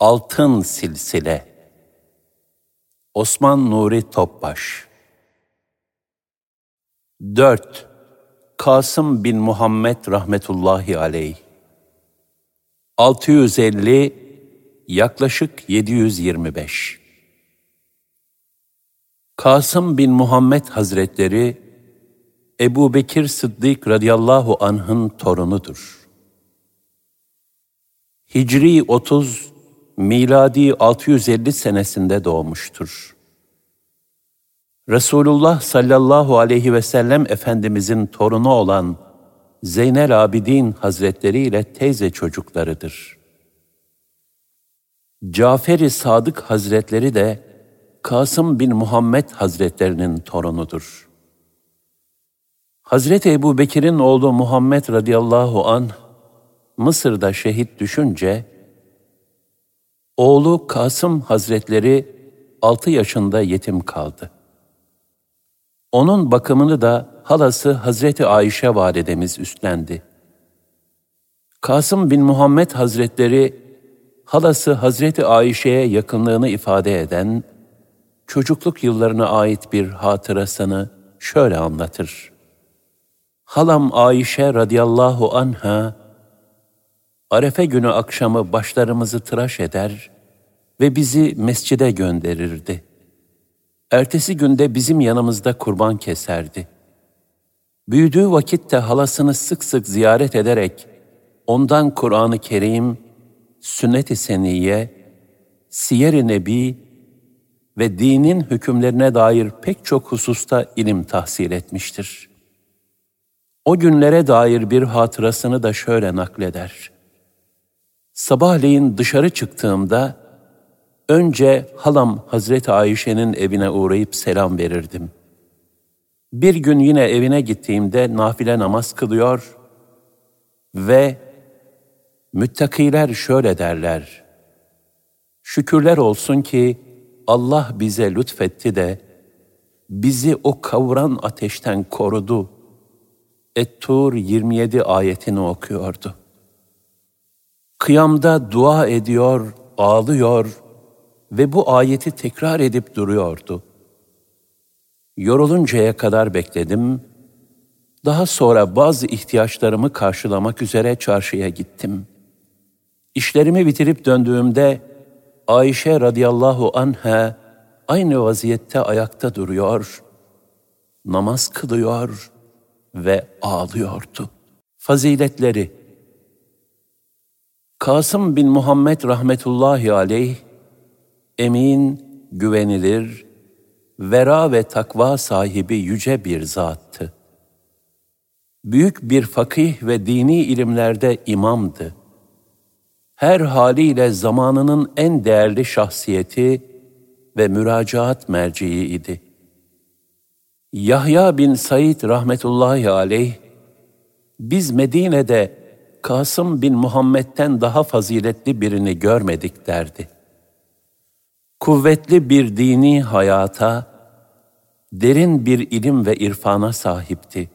Altın Silsile Osman Nuri Topbaş 4. Kasım bin Muhammed rahmetullahi aleyh 650 yaklaşık 725 Kasım bin Muhammed Hazretleri Ebu Bekir Sıddık radıyallahu anh'ın torunudur. Hicri 30 miladi 650 senesinde doğmuştur. Resulullah sallallahu aleyhi ve sellem Efendimizin torunu olan Zeynel Abidin Hazretleri ile teyze çocuklarıdır. Cafer-i Sadık Hazretleri de Kasım bin Muhammed Hazretlerinin torunudur. Hazreti Ebu Bekir'in oğlu Muhammed radıyallahu an Mısır'da şehit düşünce Oğlu Kasım Hazretleri altı yaşında yetim kaldı. Onun bakımını da halası Hazreti Ayşe validemiz üstlendi. Kasım bin Muhammed Hazretleri halası Hazreti Ayşe'ye yakınlığını ifade eden çocukluk yıllarına ait bir hatırasını şöyle anlatır. Halam Ayşe radıyallahu anha Arefe günü akşamı başlarımızı tıraş eder ve bizi mescide gönderirdi. Ertesi günde bizim yanımızda kurban keserdi. Büyüdüğü vakitte halasını sık sık ziyaret ederek ondan Kur'an-ı Kerim, sünnet-i seniye, siyer-i nebi ve dinin hükümlerine dair pek çok hususta ilim tahsil etmiştir. O günlere dair bir hatırasını da şöyle nakleder. Sabahleyin dışarı çıktığımda önce halam Hazreti Ayşe'nin evine uğrayıp selam verirdim. Bir gün yine evine gittiğimde nafile namaz kılıyor ve müttakiler şöyle derler. Şükürler olsun ki Allah bize lütfetti de bizi o kavuran ateşten korudu. Et-Tur 27 ayetini okuyordu. Kıyamda dua ediyor, ağlıyor ve bu ayeti tekrar edip duruyordu. Yoruluncaya kadar bekledim. Daha sonra bazı ihtiyaçlarımı karşılamak üzere çarşıya gittim. İşlerimi bitirip döndüğümde Ayşe radıyallahu anha aynı vaziyette ayakta duruyor, namaz kılıyor ve ağlıyordu. Faziletleri Kasım bin Muhammed rahmetullahi aleyh, emin, güvenilir, vera ve takva sahibi yüce bir zattı. Büyük bir fakih ve dini ilimlerde imamdı. Her haliyle zamanının en değerli şahsiyeti ve müracaat merciğiydi. Yahya bin Said rahmetullahi aleyh, biz Medine'de Kasım bin Muhammed'den daha faziletli birini görmedik derdi. Kuvvetli bir dini hayata, derin bir ilim ve irfana sahipti.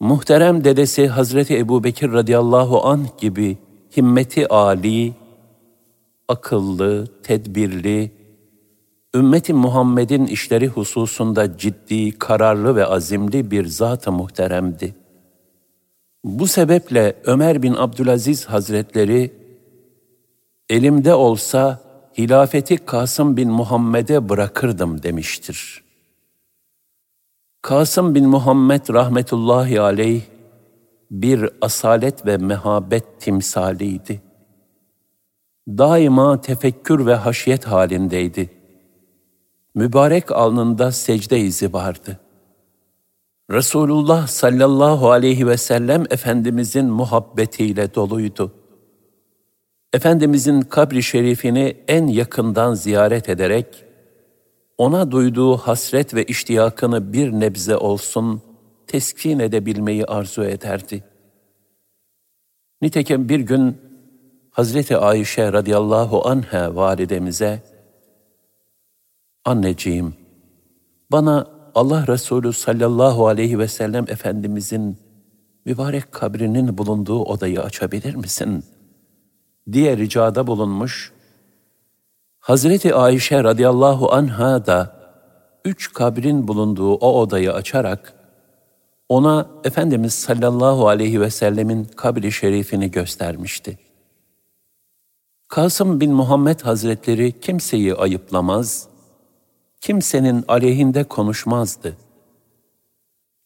Muhterem dedesi Hazreti Ebu Bekir radıyallahu anh gibi himmeti âli, akıllı, tedbirli, ümmeti Muhammed'in işleri hususunda ciddi, kararlı ve azimli bir zat-ı muhteremdi. Bu sebeple Ömer bin Abdülaziz Hazretleri, elimde olsa hilafeti Kasım bin Muhammed'e bırakırdım demiştir. Kasım bin Muhammed rahmetullahi aleyh bir asalet ve mehabet timsaliydi. Daima tefekkür ve haşyet halindeydi. Mübarek alnında secde izi vardı.'' Resulullah sallallahu aleyhi ve sellem Efendimizin muhabbetiyle doluydu. Efendimizin kabri şerifini en yakından ziyaret ederek, ona duyduğu hasret ve iştiyakını bir nebze olsun teskin edebilmeyi arzu ederdi. Nitekim bir gün Hazreti Ayşe radıyallahu anha validemize, Anneciğim, bana Allah Resulü sallallahu aleyhi ve sellem Efendimizin mübarek kabrinin bulunduğu odayı açabilir misin? Diye ricada bulunmuş, Hazreti Ayşe radıyallahu anha da üç kabrin bulunduğu o odayı açarak ona Efendimiz sallallahu aleyhi ve sellemin kabri şerifini göstermişti. Kasım bin Muhammed Hazretleri kimseyi ayıplamaz, kimsenin aleyhinde konuşmazdı.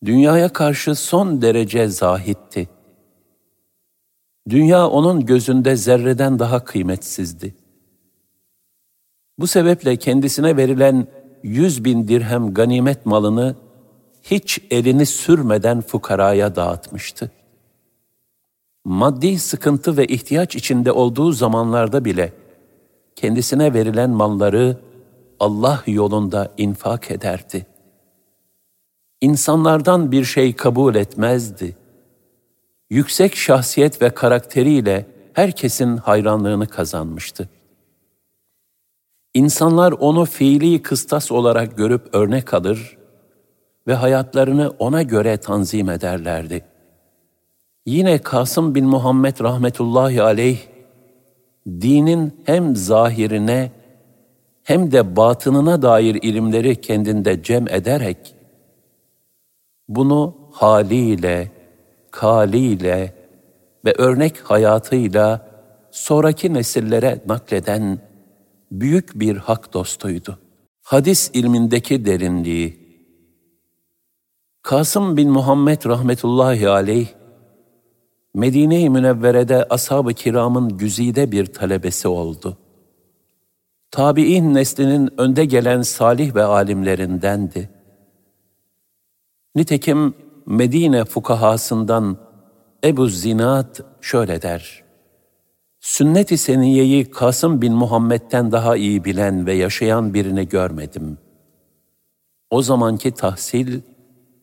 Dünyaya karşı son derece zahitti. Dünya onun gözünde zerreden daha kıymetsizdi. Bu sebeple kendisine verilen yüz bin dirhem ganimet malını hiç elini sürmeden fukaraya dağıtmıştı. Maddi sıkıntı ve ihtiyaç içinde olduğu zamanlarda bile kendisine verilen malları Allah yolunda infak ederdi. İnsanlardan bir şey kabul etmezdi. Yüksek şahsiyet ve karakteriyle herkesin hayranlığını kazanmıştı. İnsanlar onu fiili kıstas olarak görüp örnek alır ve hayatlarını ona göre tanzim ederlerdi. Yine Kasım bin Muhammed rahmetullahi aleyh, dinin hem zahirine hem de batınına dair ilimleri kendinde cem ederek, bunu haliyle, kaliyle ve örnek hayatıyla sonraki nesillere nakleden büyük bir hak dostuydu. Hadis ilmindeki derinliği, Kasım bin Muhammed rahmetullahi aleyh, Medine-i Münevvere'de ashab-ı kiramın güzide bir talebesi oldu. Tabi'in neslinin önde gelen salih ve alimlerindendi. Nitekim Medine fukahasından Ebu Zinat şöyle der. Sünnet-i Seniye'yi Kasım bin Muhammed'den daha iyi bilen ve yaşayan birini görmedim. O zamanki tahsil,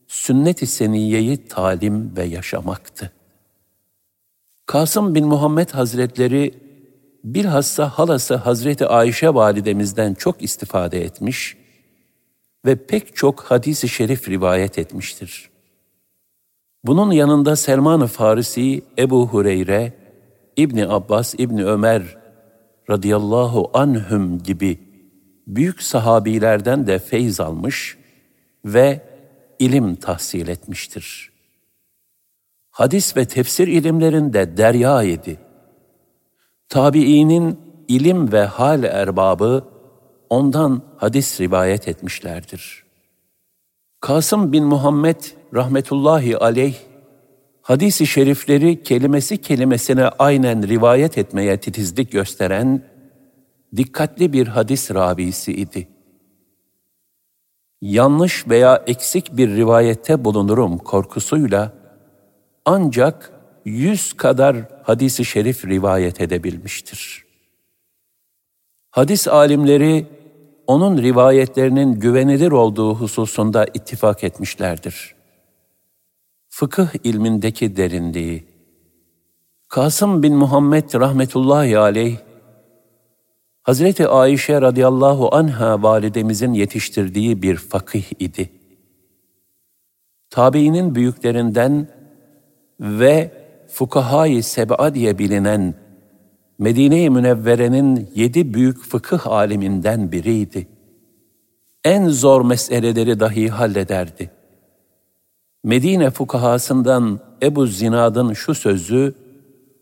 sünnet-i seniyeyi talim ve yaşamaktı. Kasım bin Muhammed Hazretleri bilhassa halası Hazreti Ayşe validemizden çok istifade etmiş ve pek çok hadisi şerif rivayet etmiştir. Bunun yanında Selman-ı Farisi, Ebu Hureyre, İbni Abbas, İbni Ömer radıyallahu anhüm gibi büyük sahabilerden de feyz almış ve ilim tahsil etmiştir. Hadis ve tefsir ilimlerinde derya idi. Tabiinin ilim ve hal erbabı ondan hadis rivayet etmişlerdir. Kasım bin Muhammed rahmetullahi aleyh hadisi şerifleri kelimesi kelimesine aynen rivayet etmeye titizlik gösteren dikkatli bir hadis rabisi idi. Yanlış veya eksik bir rivayette bulunurum korkusuyla ancak yüz kadar hadisi şerif rivayet edebilmiştir. Hadis alimleri onun rivayetlerinin güvenilir olduğu hususunda ittifak etmişlerdir. Fıkıh ilmindeki derinliği Kasım bin Muhammed rahmetullahi aleyh Hazreti Ayşe radıyallahu anha validemizin yetiştirdiği bir fakih idi. Tabiinin büyüklerinden ve Fukahai Seb'a diye bilinen Medine-i Münevvere'nin yedi büyük fıkıh aliminden biriydi. En zor meseleleri dahi hallederdi. Medine fukahasından Ebu Zinad'ın şu sözü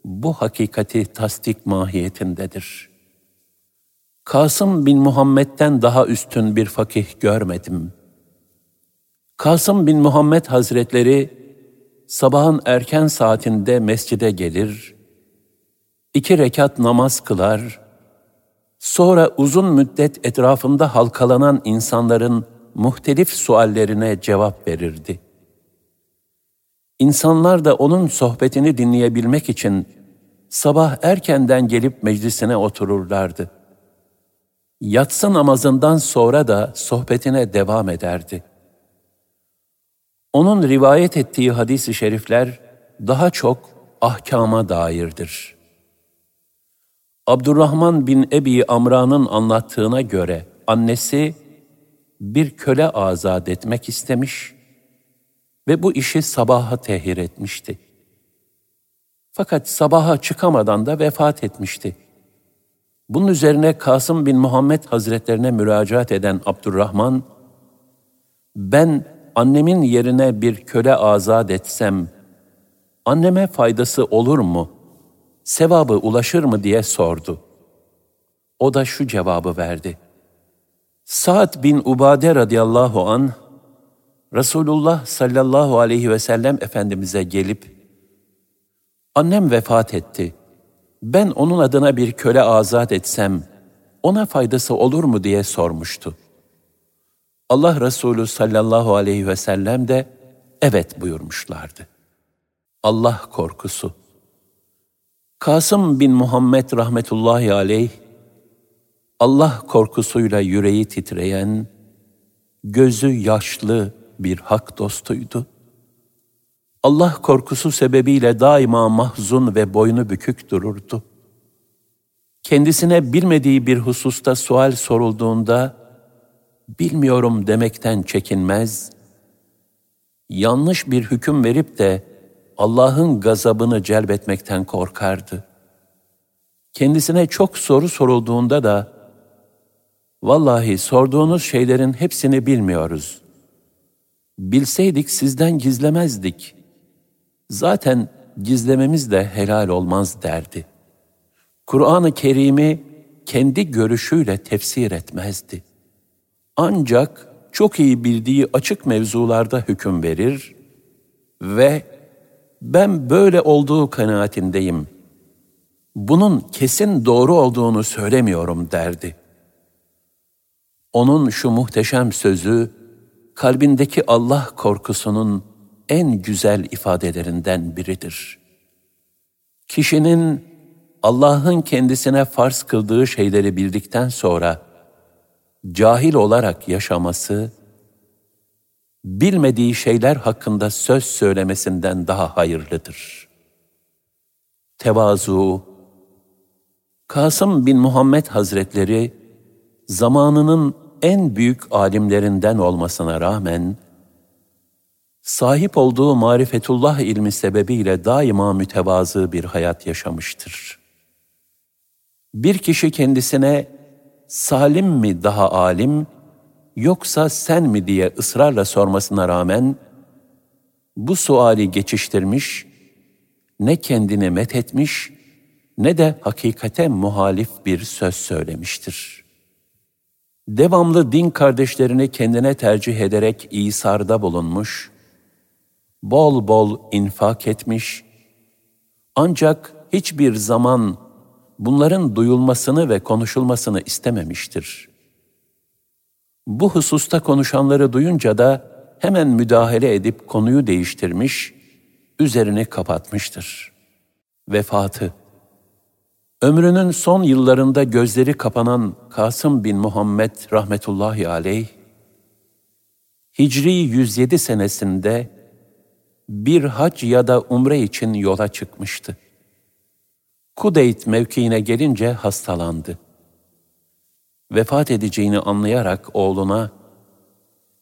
bu hakikati tasdik mahiyetindedir. Kasım bin Muhammed'den daha üstün bir fakih görmedim. Kasım bin Muhammed Hazretleri sabahın erken saatinde mescide gelir, iki rekat namaz kılar, sonra uzun müddet etrafında halkalanan insanların muhtelif suallerine cevap verirdi. İnsanlar da onun sohbetini dinleyebilmek için sabah erkenden gelip meclisine otururlardı. Yatsı namazından sonra da sohbetine devam ederdi. Onun rivayet ettiği hadis-i şerifler daha çok ahkama dairdir. Abdurrahman bin Ebi Amra'nın anlattığına göre annesi bir köle azat etmek istemiş ve bu işi sabaha tehir etmişti. Fakat sabaha çıkamadan da vefat etmişti. Bunun üzerine Kasım bin Muhammed Hazretlerine müracaat eden Abdurrahman, ben annemin yerine bir köle azat etsem, anneme faydası olur mu, sevabı ulaşır mı diye sordu. O da şu cevabı verdi. Sa'd bin Ubade radıyallahu an Resulullah sallallahu aleyhi ve sellem Efendimiz'e gelip, Annem vefat etti. Ben onun adına bir köle azat etsem, ona faydası olur mu diye sormuştu. Allah Resulü sallallahu aleyhi ve sellem de evet buyurmuşlardı. Allah korkusu. Kasım bin Muhammed rahmetullahi aleyh, Allah korkusuyla yüreği titreyen, gözü yaşlı bir hak dostuydu. Allah korkusu sebebiyle daima mahzun ve boynu bükük dururdu. Kendisine bilmediği bir hususta sual sorulduğunda, bilmiyorum demekten çekinmez, yanlış bir hüküm verip de Allah'ın gazabını celbetmekten korkardı. Kendisine çok soru sorulduğunda da, vallahi sorduğunuz şeylerin hepsini bilmiyoruz. Bilseydik sizden gizlemezdik. Zaten gizlememiz de helal olmaz derdi. Kur'an-ı Kerim'i kendi görüşüyle tefsir etmezdi. Ancak çok iyi bildiği açık mevzularda hüküm verir ve ben böyle olduğu kanaatindeyim. Bunun kesin doğru olduğunu söylemiyorum derdi. Onun şu muhteşem sözü kalbindeki Allah korkusunun en güzel ifadelerinden biridir. Kişinin Allah'ın kendisine farz kıldığı şeyleri bildikten sonra cahil olarak yaşaması, bilmediği şeyler hakkında söz söylemesinden daha hayırlıdır. Tevazu Kasım bin Muhammed Hazretleri zamanının en büyük alimlerinden olmasına rağmen sahip olduğu marifetullah ilmi sebebiyle daima mütevazı bir hayat yaşamıştır. Bir kişi kendisine salim mi daha alim yoksa sen mi diye ısrarla sormasına rağmen bu suali geçiştirmiş, ne kendini methetmiş ne de hakikate muhalif bir söz söylemiştir. Devamlı din kardeşlerini kendine tercih ederek İsa'da bulunmuş, bol bol infak etmiş, ancak hiçbir zaman bunların duyulmasını ve konuşulmasını istememiştir. Bu hususta konuşanları duyunca da hemen müdahale edip konuyu değiştirmiş, üzerini kapatmıştır. Vefatı Ömrünün son yıllarında gözleri kapanan Kasım bin Muhammed rahmetullahi aleyh, Hicri 107 senesinde bir hac ya da umre için yola çıkmıştı. Kudeyt mevkiine gelince hastalandı. Vefat edeceğini anlayarak oğluna,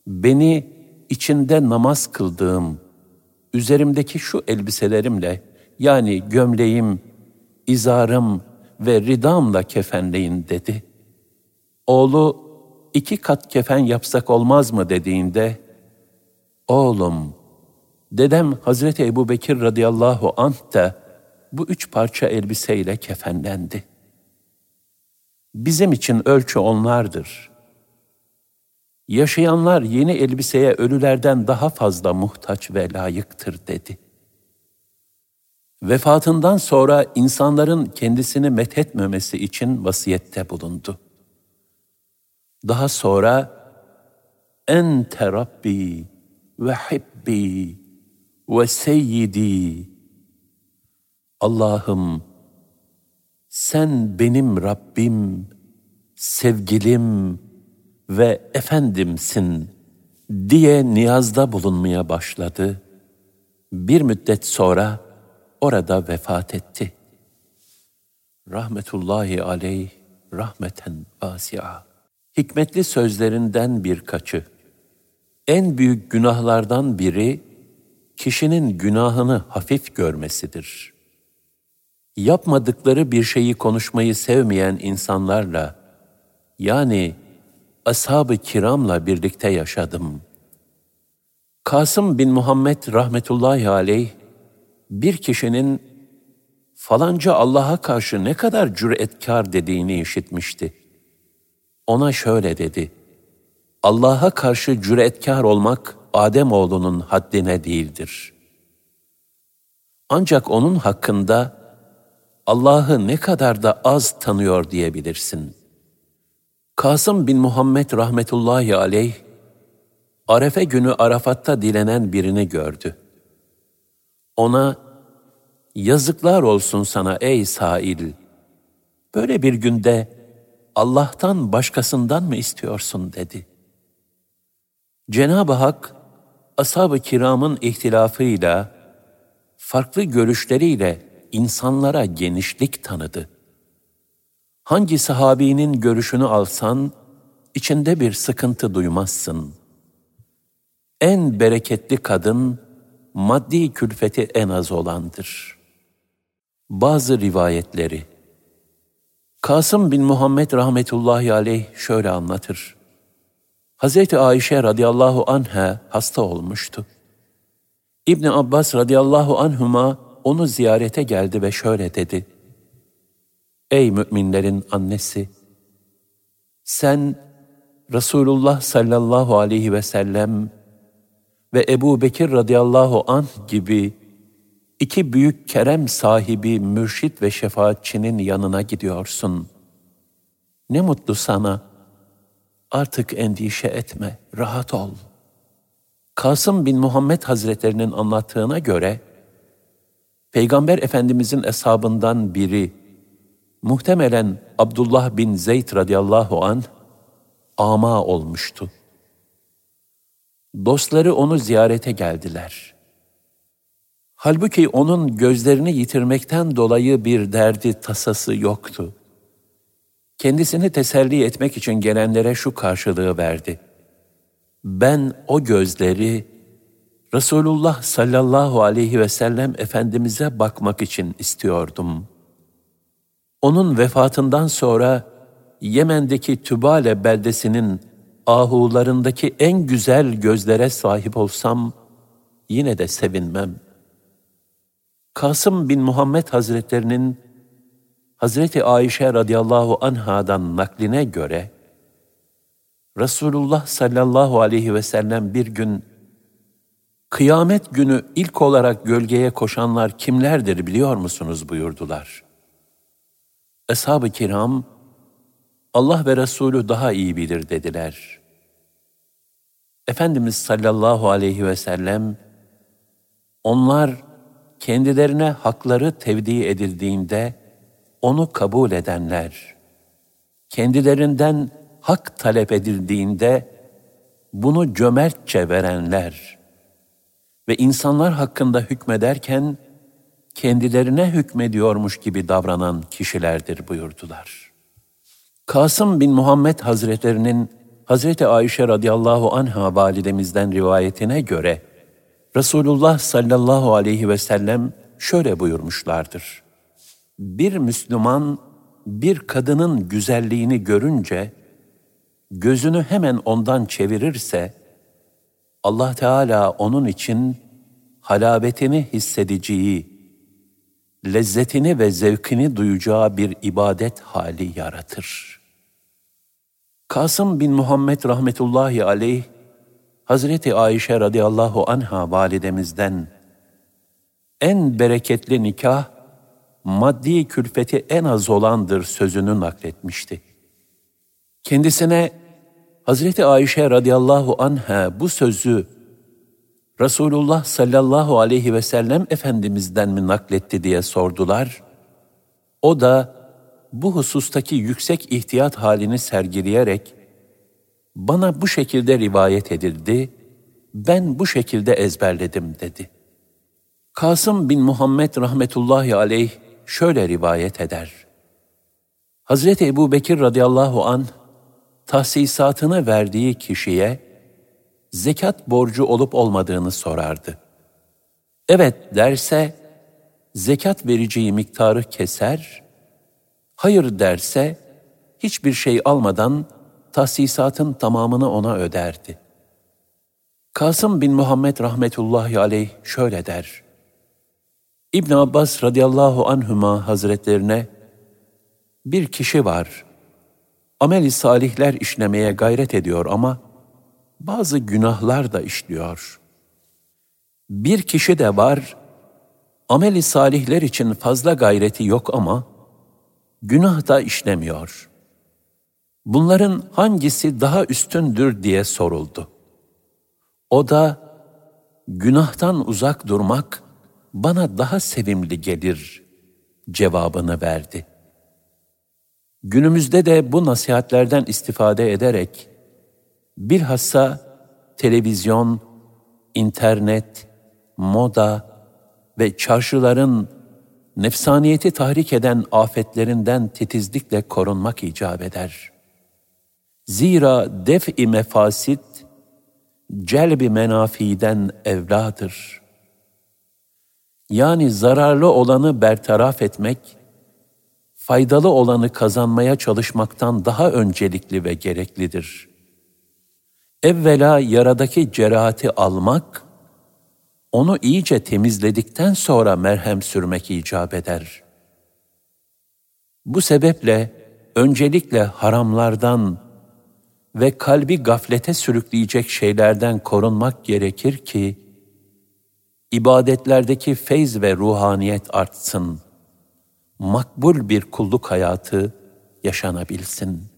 beni içinde namaz kıldığım, üzerimdeki şu elbiselerimle, yani gömleğim, izarım ve ridamla kefenleyin dedi. Oğlu, iki kat kefen yapsak olmaz mı dediğinde, oğlum, Dedem Hazreti Ebu Bekir radıyallahu anh da bu üç parça elbiseyle kefenlendi. Bizim için ölçü onlardır. Yaşayanlar yeni elbiseye ölülerden daha fazla muhtaç ve layıktır dedi. Vefatından sonra insanların kendisini methetmemesi için vasiyette bulundu. Daha sonra ente Rabbi ve hibbi ve seyyidi Allah'ım sen benim Rabbim, sevgilim ve efendimsin diye niyazda bulunmaya başladı. Bir müddet sonra orada vefat etti. Rahmetullahi aleyh rahmeten vasi'a. Hikmetli sözlerinden birkaçı. En büyük günahlardan biri kişinin günahını hafif görmesidir. Yapmadıkları bir şeyi konuşmayı sevmeyen insanlarla, yani ashab-ı kiramla birlikte yaşadım. Kasım bin Muhammed rahmetullahi aleyh, bir kişinin falanca Allah'a karşı ne kadar cüretkar dediğini işitmişti. Ona şöyle dedi, Allah'a karşı cüretkar olmak Adem oğlunun haddine değildir. Ancak onun hakkında Allah'ı ne kadar da az tanıyor diyebilirsin. Kasım bin Muhammed rahmetullahi aleyh, Arefe günü Arafat'ta dilenen birini gördü. Ona, yazıklar olsun sana ey Sail, böyle bir günde Allah'tan başkasından mı istiyorsun dedi. Cenab-ı Hak, ashab-ı kiramın ihtilafıyla, farklı görüşleriyle insanlara genişlik tanıdı. Hangi sahabinin görüşünü alsan, içinde bir sıkıntı duymazsın. En bereketli kadın, maddi külfeti en az olandır. Bazı rivayetleri Kasım bin Muhammed rahmetullahi aleyh şöyle anlatır. Hazreti Ayşe radıyallahu anha hasta olmuştu. İbni Abbas radıyallahu anhuma onu ziyarete geldi ve şöyle dedi. Ey müminlerin annesi! Sen Resulullah sallallahu aleyhi ve sellem ve Ebu Bekir radıyallahu anh gibi iki büyük kerem sahibi mürşit ve şefaatçinin yanına gidiyorsun. Ne mutlu sana. Artık endişe etme, rahat ol. Kasım bin Muhammed Hazretlerinin anlattığına göre, Peygamber Efendimizin eshabından biri, muhtemelen Abdullah bin Zeyd radıyallahu an ama olmuştu. Dostları onu ziyarete geldiler. Halbuki onun gözlerini yitirmekten dolayı bir derdi tasası yoktu. Kendisini teselli etmek için gelenlere şu karşılığı verdi. Ben o gözleri Resulullah sallallahu aleyhi ve sellem Efendimiz'e bakmak için istiyordum. Onun vefatından sonra Yemen'deki Tübale beldesinin ahularındaki en güzel gözlere sahip olsam yine de sevinmem. Kasım bin Muhammed Hazretlerinin Hazreti Ayşe radıyallahu anhadan nakline göre Resulullah sallallahu aleyhi ve sellem bir gün Kıyamet günü ilk olarak gölgeye koşanlar kimlerdir biliyor musunuz buyurdular. Eshab-ı kiram, Allah ve Resulü daha iyi bilir dediler. Efendimiz sallallahu aleyhi ve sellem, onlar kendilerine hakları tevdi edildiğinde onu kabul edenler, kendilerinden hak talep edildiğinde bunu cömertçe verenler, ve insanlar hakkında hükmederken kendilerine hükmediyormuş gibi davranan kişilerdir buyurdular. Kasım bin Muhammed Hazretlerinin Hazreti Ayşe radıyallahu anha validemizden rivayetine göre Resulullah sallallahu aleyhi ve sellem şöyle buyurmuşlardır. Bir Müslüman bir kadının güzelliğini görünce gözünü hemen ondan çevirirse Allah Teala onun için halabetini hissedeceği, lezzetini ve zevkini duyacağı bir ibadet hali yaratır. Kasım bin Muhammed rahmetullahi aleyh, Hazreti Ayşe radıyallahu anha validemizden, en bereketli nikah, maddi külfeti en az olandır sözünü nakletmişti. Kendisine Hazreti Ayşe radıyallahu anha bu sözü Resulullah sallallahu aleyhi ve sellem Efendimiz'den mi nakletti diye sordular. O da bu husustaki yüksek ihtiyat halini sergileyerek bana bu şekilde rivayet edildi, ben bu şekilde ezberledim dedi. Kasım bin Muhammed rahmetullahi aleyh şöyle rivayet eder. Hazreti Ebu Bekir radıyallahu anh tahsisatını verdiği kişiye zekat borcu olup olmadığını sorardı. Evet derse, zekat vereceği miktarı keser, hayır derse hiçbir şey almadan tahsisatın tamamını ona öderdi. Kasım bin Muhammed rahmetullahi aleyh şöyle der. İbn Abbas radıyallahu anhüma hazretlerine bir kişi var. Ameli salihler işlemeye gayret ediyor ama bazı günahlar da işliyor. Bir kişi de var, ameli salihler için fazla gayreti yok ama günah da işlemiyor. Bunların hangisi daha üstündür diye soruldu. O da günahtan uzak durmak bana daha sevimli gelir cevabını verdi. Günümüzde de bu nasihatlerden istifade ederek bilhassa televizyon, internet, moda ve çarşıların nefsaniyeti tahrik eden afetlerinden titizlikle korunmak icap eder. Zira def-i mefasit, celbi menafiden evladır. Yani zararlı olanı bertaraf etmek, faydalı olanı kazanmaya çalışmaktan daha öncelikli ve gereklidir. Evvela yaradaki cerahati almak, onu iyice temizledikten sonra merhem sürmek icap eder. Bu sebeple öncelikle haramlardan ve kalbi gaflete sürükleyecek şeylerden korunmak gerekir ki, ibadetlerdeki feyz ve ruhaniyet artsın, makbul bir kulluk hayatı yaşanabilsin.''